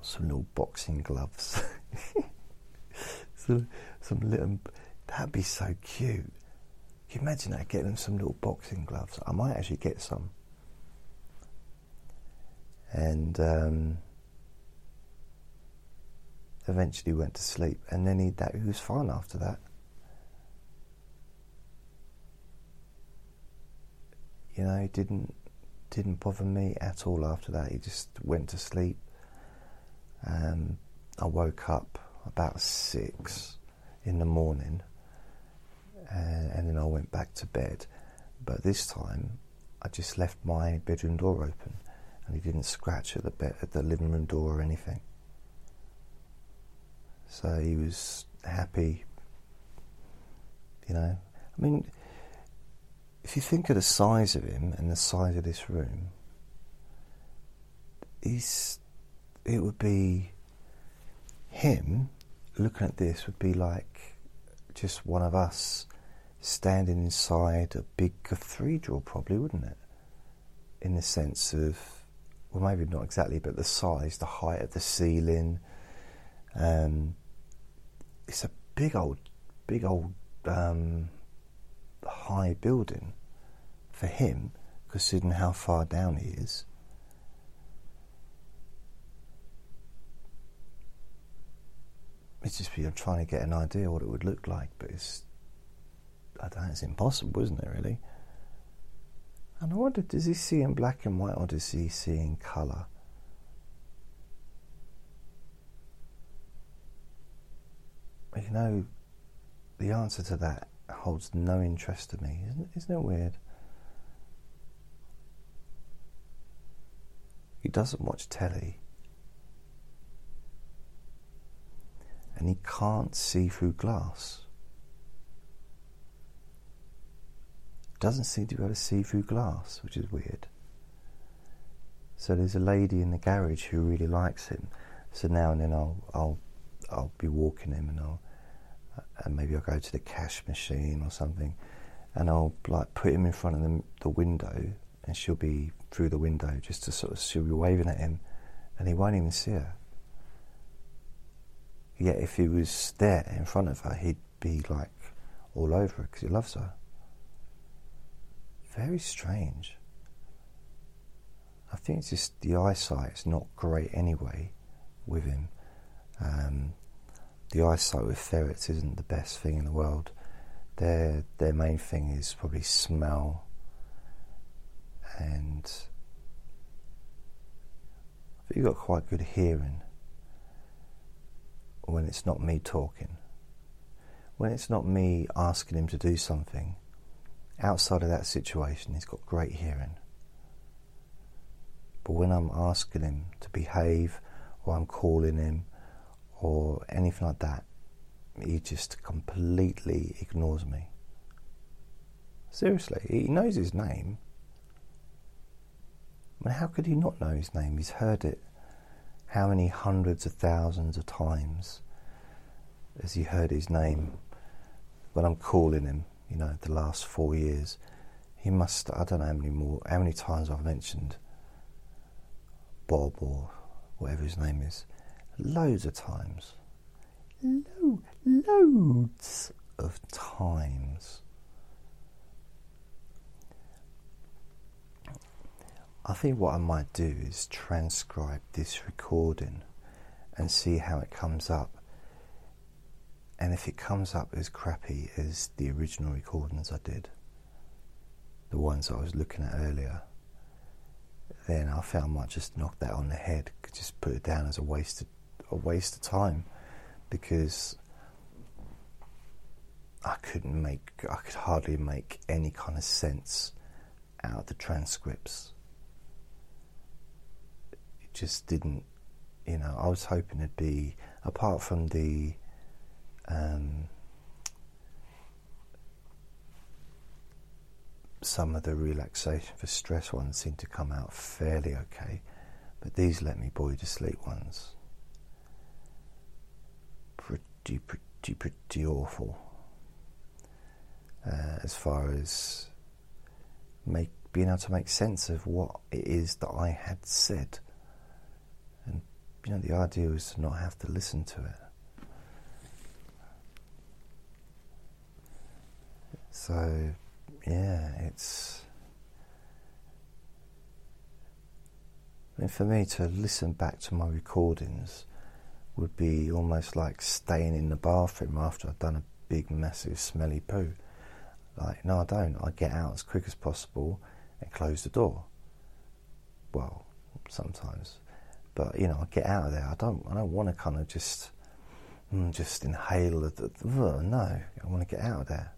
some little boxing gloves. some, some little. That'd be so cute. Can you imagine that? Getting them some little boxing gloves. I might actually get some. And um, eventually went to sleep, and then he that he was fine after that. You know, he didn't didn't bother me at all after that. He just went to sleep. Um, I woke up about six in the morning and, and then I went back to bed. But this time, I just left my bedroom door open, and he didn't scratch at the bed, at the living room door or anything. So he was happy. You know, I mean, if you think of the size of him and the size of this room, he's it would be him looking at this would be like just one of us standing inside a big cathedral, probably, wouldn't it? In the sense of, well, maybe not exactly, but the size, the height of the ceiling. Um, it's a big old, big old um, high building for him, considering how far down he is. It's just I'm trying to get an idea what it would look like, but it's I don't it's impossible, isn't it, really? And I wonder, does he see in black and white or does he see in colour? You know, the answer to that holds no interest to me. Isn't, isn't it weird? He doesn't watch telly. And he can't see through glass. doesn't seem to be able to see through glass, which is weird. So there's a lady in the garage who really likes him. So now and then I'll I'll I'll be walking him and I'll and maybe I'll go to the cash machine or something, and I'll like put him in front of the, the window, and she'll be through the window just to sort of she'll be waving at him, and he won't even see her. Yet if he was there in front of her, he'd be like all over her because he loves her. Very strange. I think it's just the eyesight's not great anyway with him. Um, the eyesight with ferrets isn't the best thing in the world. Their their main thing is probably smell and you've got quite good hearing when it's not me talking. When it's not me asking him to do something, outside of that situation, he's got great hearing. But when I'm asking him to behave, or I'm calling him, or anything like that, he just completely ignores me. Seriously, he knows his name. I mean, how could he not know his name? He's heard it how many hundreds of thousands of times has he heard his name when I'm calling him, you know, the last four years. He must, I don't know how many more, how many times I've mentioned Bob or whatever his name is. Loads of times. Lo- loads of times. I think what I might do is transcribe this recording and see how it comes up. And if it comes up as crappy as the original recordings I did, the ones I was looking at earlier, then I think I might just knock that on the head, just put it down as a waste of, a waste of time, because I couldn't make, I could hardly make any kind of sense out of the transcripts. It just didn't, you know. I was hoping it'd be apart from the. Um, some of the relaxation for stress ones seem to come out fairly okay, but these let me bore you to sleep ones. Pretty, pretty, pretty awful. Uh, as far as make being able to make sense of what it is that I had said, and you know the idea was to not have to listen to it. So yeah, it's. I mean, for me to listen back to my recordings would be almost like staying in the bathroom after I've done a big, massive, smelly poo. Like, no, I don't. I get out as quick as possible and close the door. Well, sometimes, but you know, I get out of there. I don't. I don't want to kind of just, mm, just inhale the. no, I want to get out of there.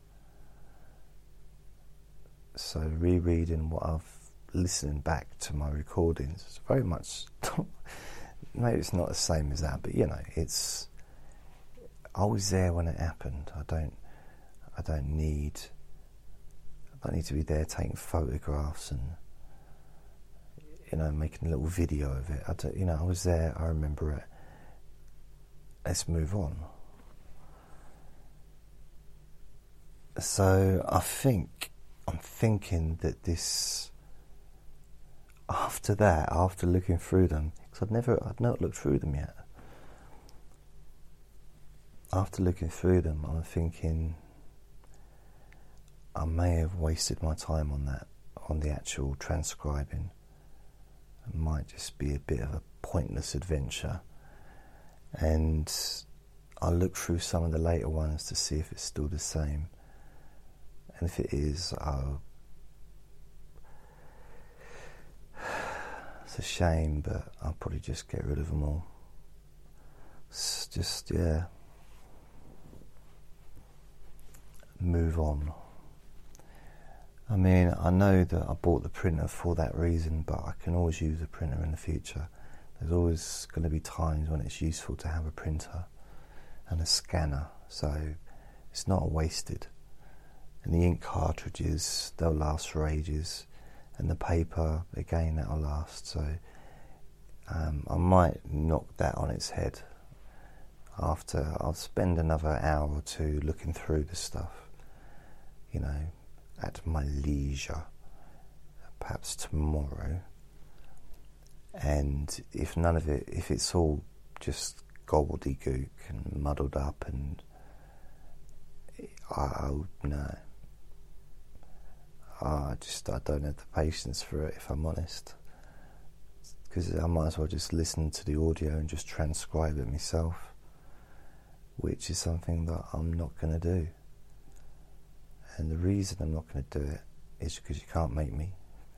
So rereading what I've listening back to my recordings it's very much maybe it's not the same as that, but you know, it's I was there when it happened. I don't I don't need I don't need to be there taking photographs and you know, making a little video of it. I don't, you know, I was there, I remember it. Let's move on. So I think I'm thinking that this. After that, after looking through them, because I'd never, I'd not looked through them yet. After looking through them, I'm thinking I may have wasted my time on that, on the actual transcribing. It might just be a bit of a pointless adventure. And I'll look through some of the later ones to see if it's still the same. And if it is, oh, it's a shame, but I'll probably just get rid of them all. It's just, yeah, move on. I mean, I know that I bought the printer for that reason, but I can always use a printer in the future. There's always going to be times when it's useful to have a printer and a scanner, so it's not wasted and the ink cartridges they'll last for ages and the paper again that'll last. So um, I might knock that on its head after I'll spend another hour or two looking through the stuff you know at my leisure perhaps tomorrow. And if none of it if it's all just gobbledygook and muddled up and I'll no I just I don't have the patience for it if I'm honest. Because I might as well just listen to the audio and just transcribe it myself, which is something that I'm not going to do. And the reason I'm not going to do it is because you can't make me.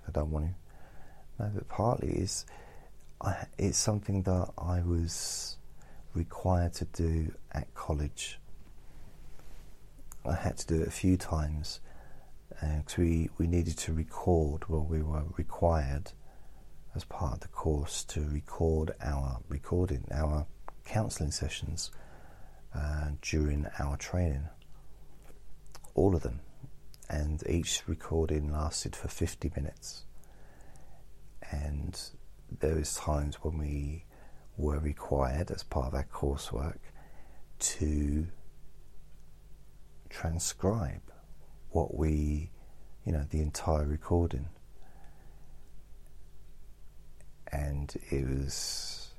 I don't want to. No, but partly is I, it's something that I was required to do at college. I had to do it a few times because we, we needed to record, well, we were required as part of the course to record our recording our counselling sessions uh, during our training. All of them, and each recording lasted for 50 minutes. And there was times when we were required, as part of our coursework, to transcribe what we, you know, the entire recording. And it was,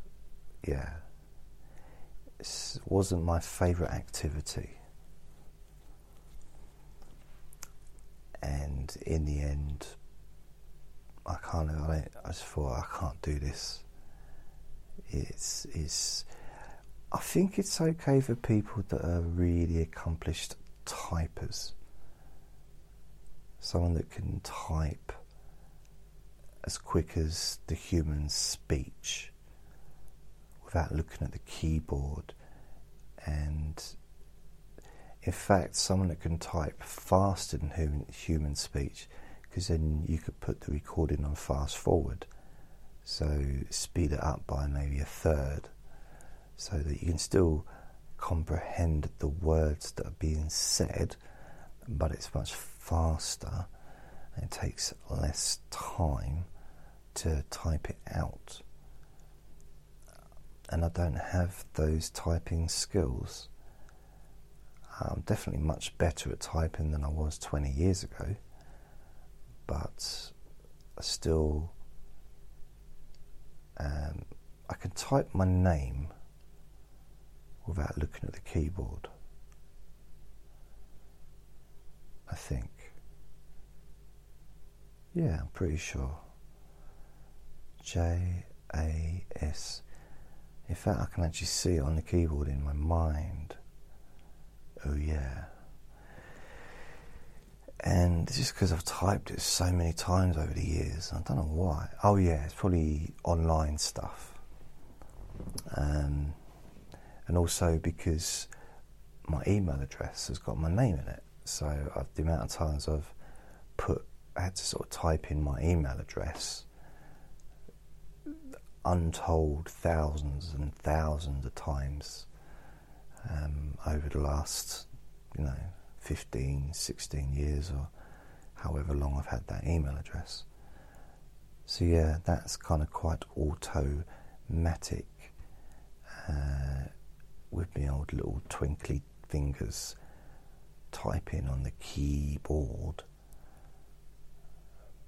yeah, it wasn't my favourite activity. And in the end, I kind of, I, I just thought, I can't do this. It's, it's, I think it's okay for people that are really accomplished typers. Someone that can type as quick as the human speech without looking at the keyboard. And in fact, someone that can type faster than human, human speech, because then you could put the recording on fast forward. So speed it up by maybe a third so that you can still comprehend the words that are being said, but it's much faster and it takes less time to type it out. And I don't have those typing skills. I'm definitely much better at typing than I was 20 years ago, but I still um, I can type my name without looking at the keyboard. I think. Yeah, I'm pretty sure. J A S. In fact, I can actually see it on the keyboard in my mind. Oh, yeah. And just because I've typed it so many times over the years, I don't know why. Oh, yeah, it's probably online stuff. Um, and also because my email address has got my name in it. So I've, the amount of times I've put, I had to sort of type in my email address, untold thousands and thousands of times um, over the last, you know, 15, 16 years or however long I've had that email address. So yeah, that's kind of quite automatic. Uh, with my old little twinkly fingers typing on the keyboard.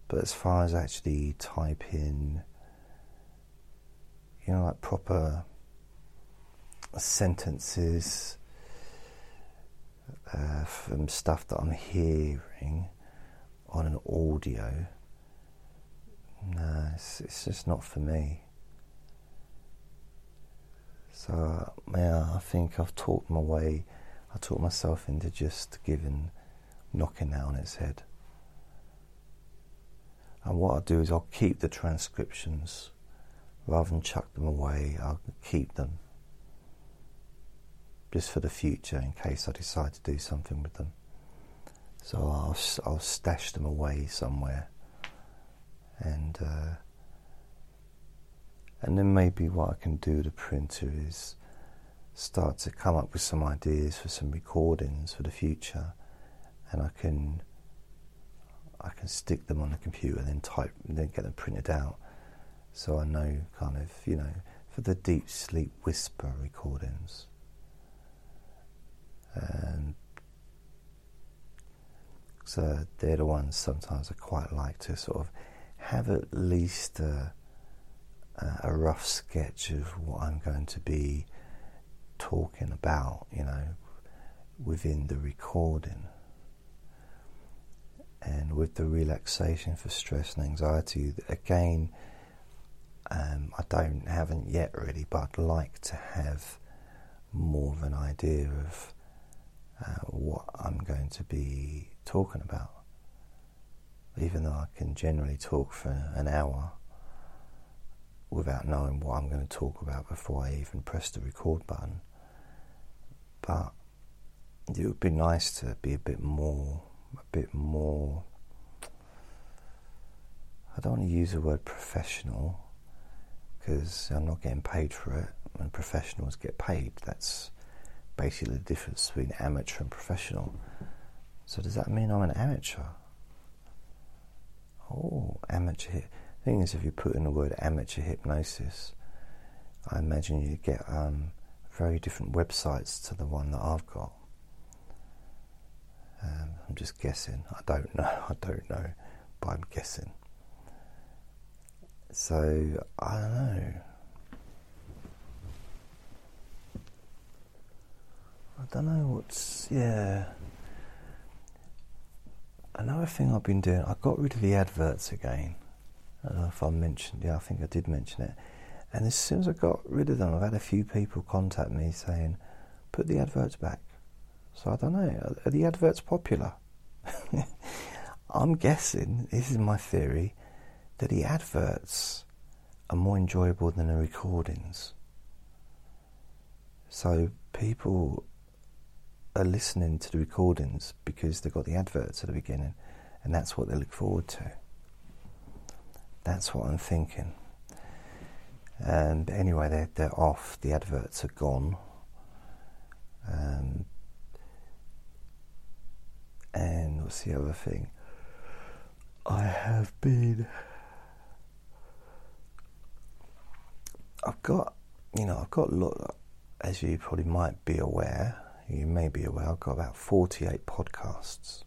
But as far as actually typing, you know, like proper sentences uh, from stuff that I'm hearing on an audio, no, it's, it's just not for me. So yeah, I think I've talked my way. I talked myself into just giving, knocking that on its head. And what I'll do is I'll keep the transcriptions rather than chuck them away. I'll keep them just for the future in case I decide to do something with them. So I'll I'll stash them away somewhere, and. Uh, and then maybe what I can do with the printer is start to come up with some ideas for some recordings for the future, and I can I can stick them on the computer, then type, and then get them printed out, so I know kind of you know for the deep sleep whisper recordings. And so they're the ones sometimes I quite like to sort of have at least a, a rough sketch of what I'm going to be talking about, you know, within the recording. And with the relaxation for stress and anxiety, again, um, I don't haven't yet really, but I'd like to have more of an idea of uh, what I'm going to be talking about. Even though I can generally talk for an hour, without knowing what I'm going to talk about before I even press the record button. But it would be nice to be a bit more, a bit more I don't want to use the word professional because I'm not getting paid for it, and professionals get paid. That's basically the difference between amateur and professional. So does that mean I'm an amateur? Oh, amateur. The Thing is, if you put in the word amateur hypnosis, I imagine you get um, very different websites to the one that I've got. Um, I'm just guessing. I don't know. I don't know, but I'm guessing. So I don't know. I don't know what's yeah. Another thing I've been doing, I got rid of the adverts again. I don't know if I mentioned, yeah, I think I did mention it. And as soon as I got rid of them, I've had a few people contact me saying, put the adverts back. So I don't know, are the adverts popular? I'm guessing, this is my theory, that the adverts are more enjoyable than the recordings. So people are listening to the recordings because they've got the adverts at the beginning, and that's what they look forward to. That's what I'm thinking. And anyway, they're, they're off, the adverts are gone. Um, and what's the other thing? I have been. I've got, you know, I've got, a lot, as you probably might be aware, you may be aware, I've got about 48 podcasts.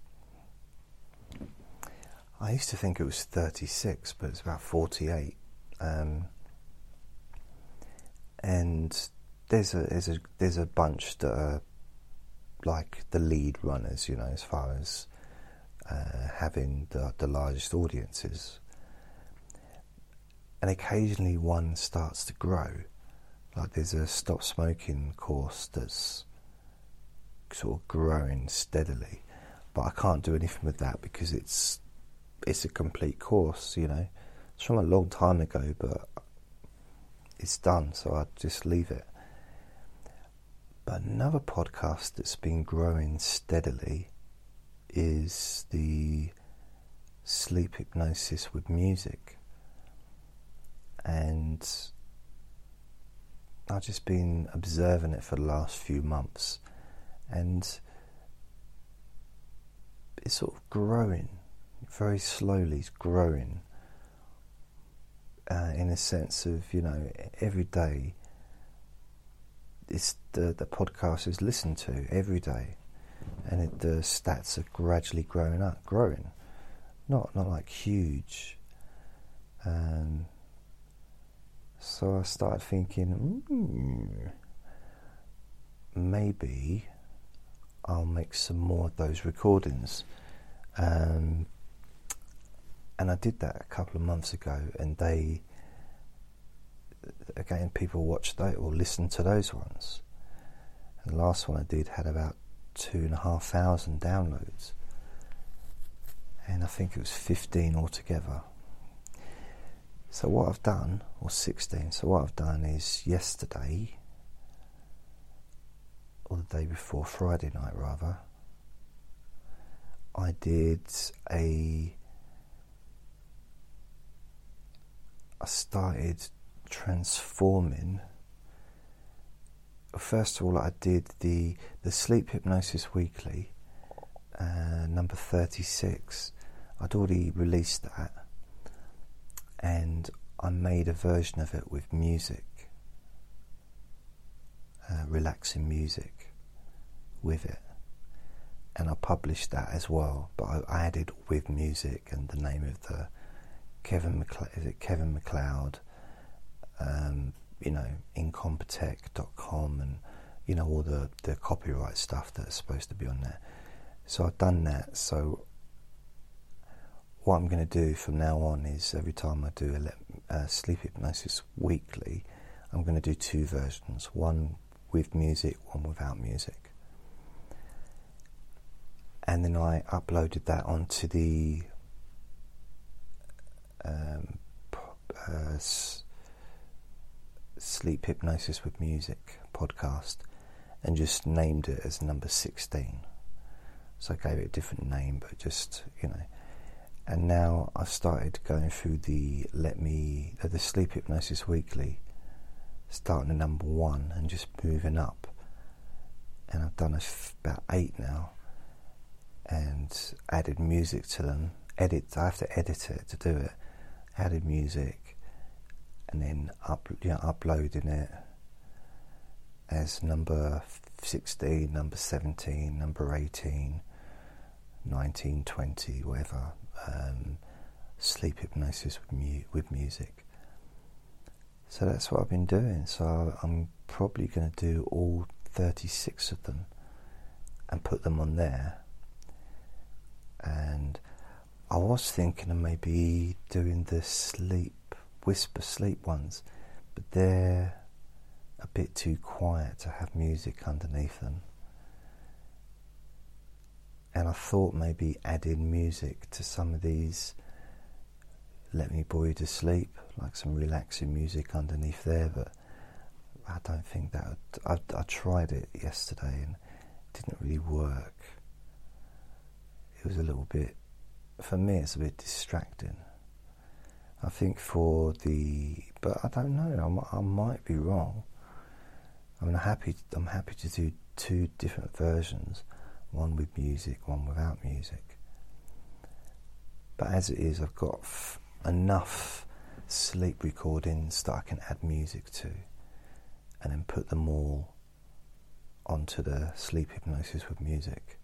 I used to think it was 36, but it's about 48. Um, and there's a, there's a there's a bunch that are like the lead runners, you know, as far as uh, having the, the largest audiences. And occasionally one starts to grow. Like there's a stop smoking course that's sort of growing steadily, but I can't do anything with that because it's it's a complete course, you know. It's from a long time ago, but it's done, so I just leave it. But another podcast that's been growing steadily is the sleep hypnosis with music. And I've just been observing it for the last few months, and it's sort of growing very slowly. It's growing uh, in a sense of you know every day it's the, the podcast is listened to every day, and it, the stats are gradually growing up, growing, not not like huge. Um, so I started thinking, mm, maybe I'll make some more of those recordings. Um, and I did that a couple of months ago, and they again, people watch those or listen to those ones. And the last one I did had about two and a half thousand downloads, and I think it was 15 altogether. So, what I've done, or 16, so what I've done is yesterday, or the day before, Friday night rather, I did a. I started transforming. First of all, I did the the sleep hypnosis weekly, uh, number thirty six. I'd already released that, and I made a version of it with music, uh, relaxing music, with it, and I published that as well. But I added with music and the name of the Kevin McLeod, is it Kevin MacLeod? Um, you know, incompetech.com and, you know, all the, the copyright stuff that's supposed to be on there. So I've done that. So what I'm going to do from now on is every time I do a uh, sleep hypnosis weekly, I'm going to do two versions one with music, one without music. And then I uploaded that onto the um, uh, Sleep Hypnosis with Music podcast and just named it as number 16. So I gave it a different name, but just, you know. and now I've started going through the Let Me, uh, the Sleep Hypnosis Weekly, starting at number one and just moving up. And I've done about eight now, and added music to them. Edit. I have to edit it to do it. Added music, and then up, you know, uploading it as number 16, number 17, number 18, 19, 20, whatever. Um, sleep hypnosis with, mu- with music. So that's what I've been doing. So I'm probably going to do all 36 of them and put them on there. And I was thinking of maybe doing the sleep, whisper sleep ones, but they're a bit too quiet to have music underneath them. And I thought maybe adding music to some of these let me bore you to sleep, like some relaxing music underneath there, but I don't think that I, I tried it yesterday and it didn't really work. It was a little bit, for me, it's a bit distracting. I think for the, but I don't know. I, I might be wrong. I mean, I'm happy. I'm happy to do two different versions, one with music, one without music. But as it is, I've got f- enough sleep recordings that I can add music to, and then put them all onto the sleep hypnosis with music.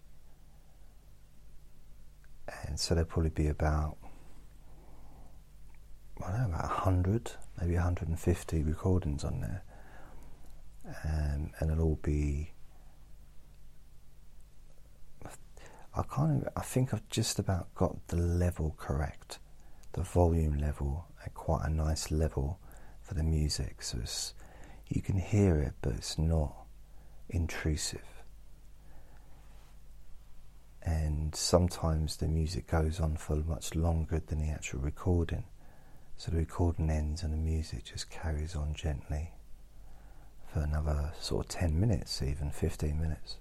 And so there'll probably be about I don't know about hundred, maybe 150 recordings on there um, and it'll all be. I can't. I think I've just about got the level correct, the volume level at quite a nice level for the music. So it's, you can hear it, but it's not intrusive. And sometimes the music goes on for much longer than the actual recording. So the recording ends and the music just carries on gently for another sort of 10 minutes, even 15 minutes,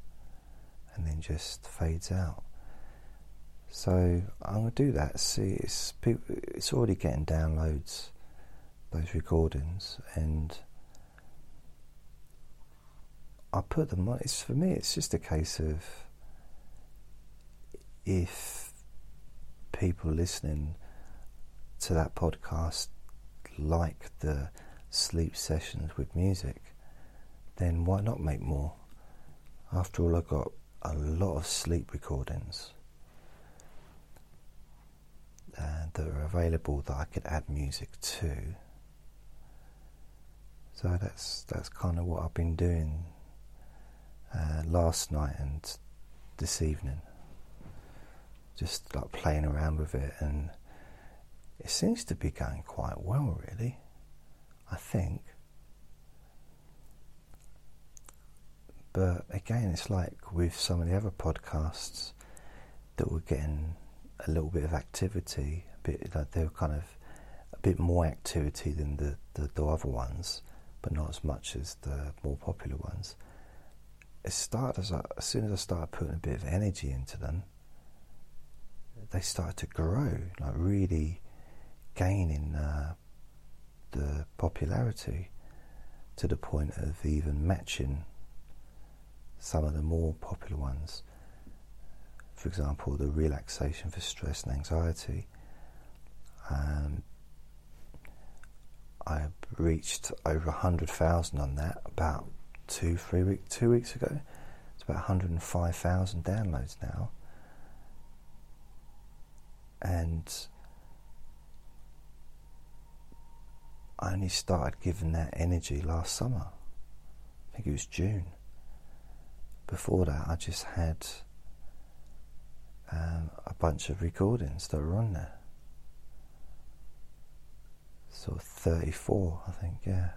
and then just fades out. So I'm to do that. See, it's, it's already getting downloads, those recordings, and I put them on. It's, for me, it's just a case of if people listening to that podcast like the sleep sessions with music, then why not make more? After all, I've got a lot of sleep recordings uh, that are available that I could add music to. So that's that's kind of what I've been doing uh, last night and this evening. Just like playing around with it, and it seems to be going quite well, really. I think. But again, it's like with some of the other podcasts that were getting a little bit of activity, a bit like they were kind of a bit more activity than the, the, the other ones, but not as much as the more popular ones. It started as, I, as soon as I started putting a bit of energy into them, they started to grow, like really gaining uh, the popularity to the point of even matching some of the more popular ones. For example, the relaxation for stress and anxiety. Um, I reached over hundred thousand on that about two, three weeks, two weeks ago. It's about hundred and five thousand downloads now, and I only started giving that energy last summer. I think it was June before that, I just had um, a bunch of recordings that were on there. Sort of 34, I think, yeah.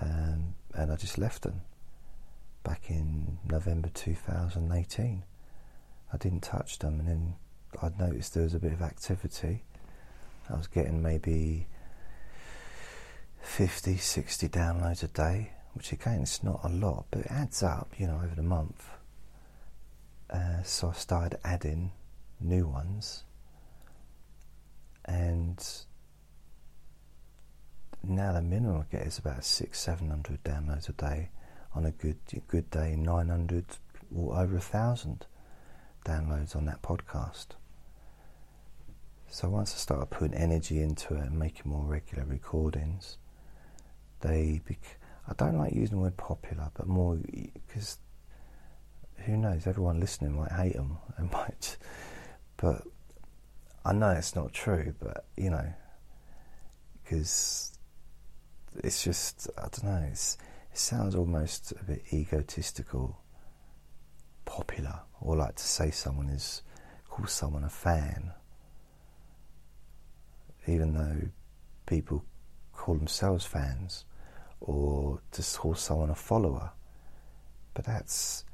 Um, and I just left them back in November 2018. I didn't touch them, and then I noticed there was a bit of activity. I was getting maybe 50, 60 downloads a day which again it's not a lot, but it adds up, you know, over the month. Uh, so I started adding new ones, and now the minimum I get is about six, seven hundred downloads a day. On a good good day, nine hundred or over a thousand downloads on that podcast. So once I started putting energy into it and making more regular recordings, they. Bec- I don't like using the word popular, but more because who knows? Everyone listening might hate them and might, but I know it's not true. But you know, because it's just I don't know. It sounds almost a bit egotistical, popular, or like to say someone is call someone a fan even though people call themselves fans or to call someone a follower. But that's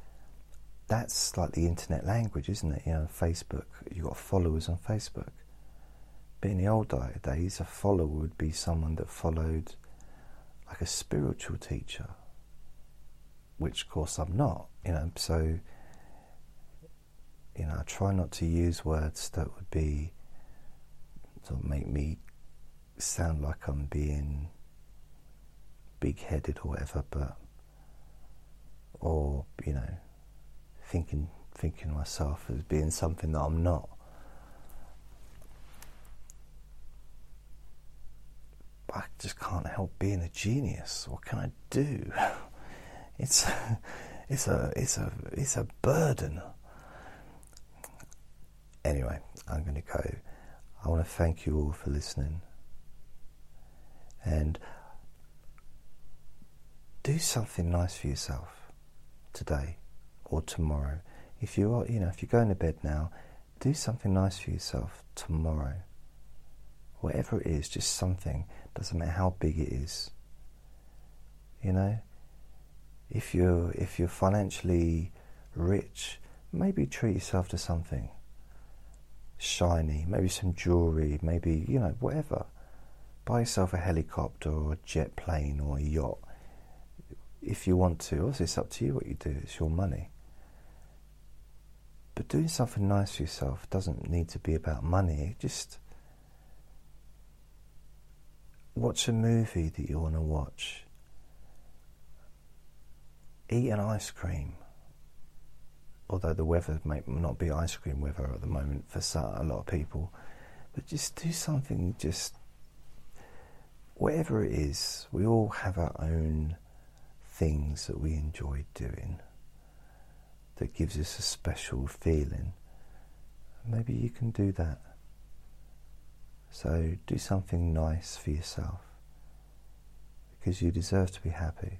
that's like the internet language, isn't it? You know, Facebook, you've got followers on Facebook. But in the old days, a follower would be someone that followed like a spiritual teacher, which of course I'm not, you know, so you know, I try not to use words that would be sort make me sound like I'm being big headed or whatever, but or, you know, thinking thinking myself as being something that I'm not. I just can't help being a genius. What can I do? It's it's a it's a it's a burden. Anyway, I'm going to go. I want to thank you all for listening. And do something nice for yourself today or tomorrow. If you are, you know, if you're going to bed now, do something nice for yourself tomorrow. Whatever it is, just something. Doesn't matter how big it is. You know, if you're if you're financially rich, maybe treat yourself to something shiny, maybe some jewellery, maybe, you know, whatever. Buy yourself a helicopter or a jet plane or a yacht if you want to. Also, it's up to you what you do, it's your money. But doing something nice for yourself doesn't need to be about money. Just watch a movie that you want to watch. Eat an ice cream although the weather may not be ice cream weather at the moment for a lot of people, but just do something, just whatever it is, we all have our own things that we enjoy doing that gives us a special feeling. Maybe you can do that. So do something nice for yourself because you deserve to be happy.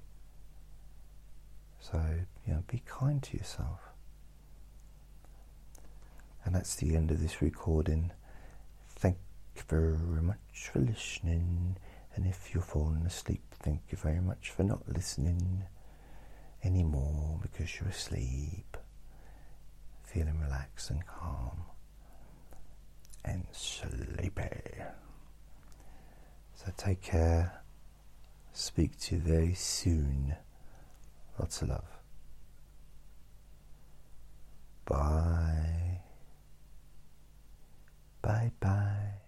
So, you know, be kind to yourself. And that's the end of this recording. Thank you very much for listening. And if you're falling asleep, thank you very much for not listening anymore because you're asleep, feeling relaxed and calm and sleepy. So take care. Speak to you very soon. Lots of love. Bye. Bye bye.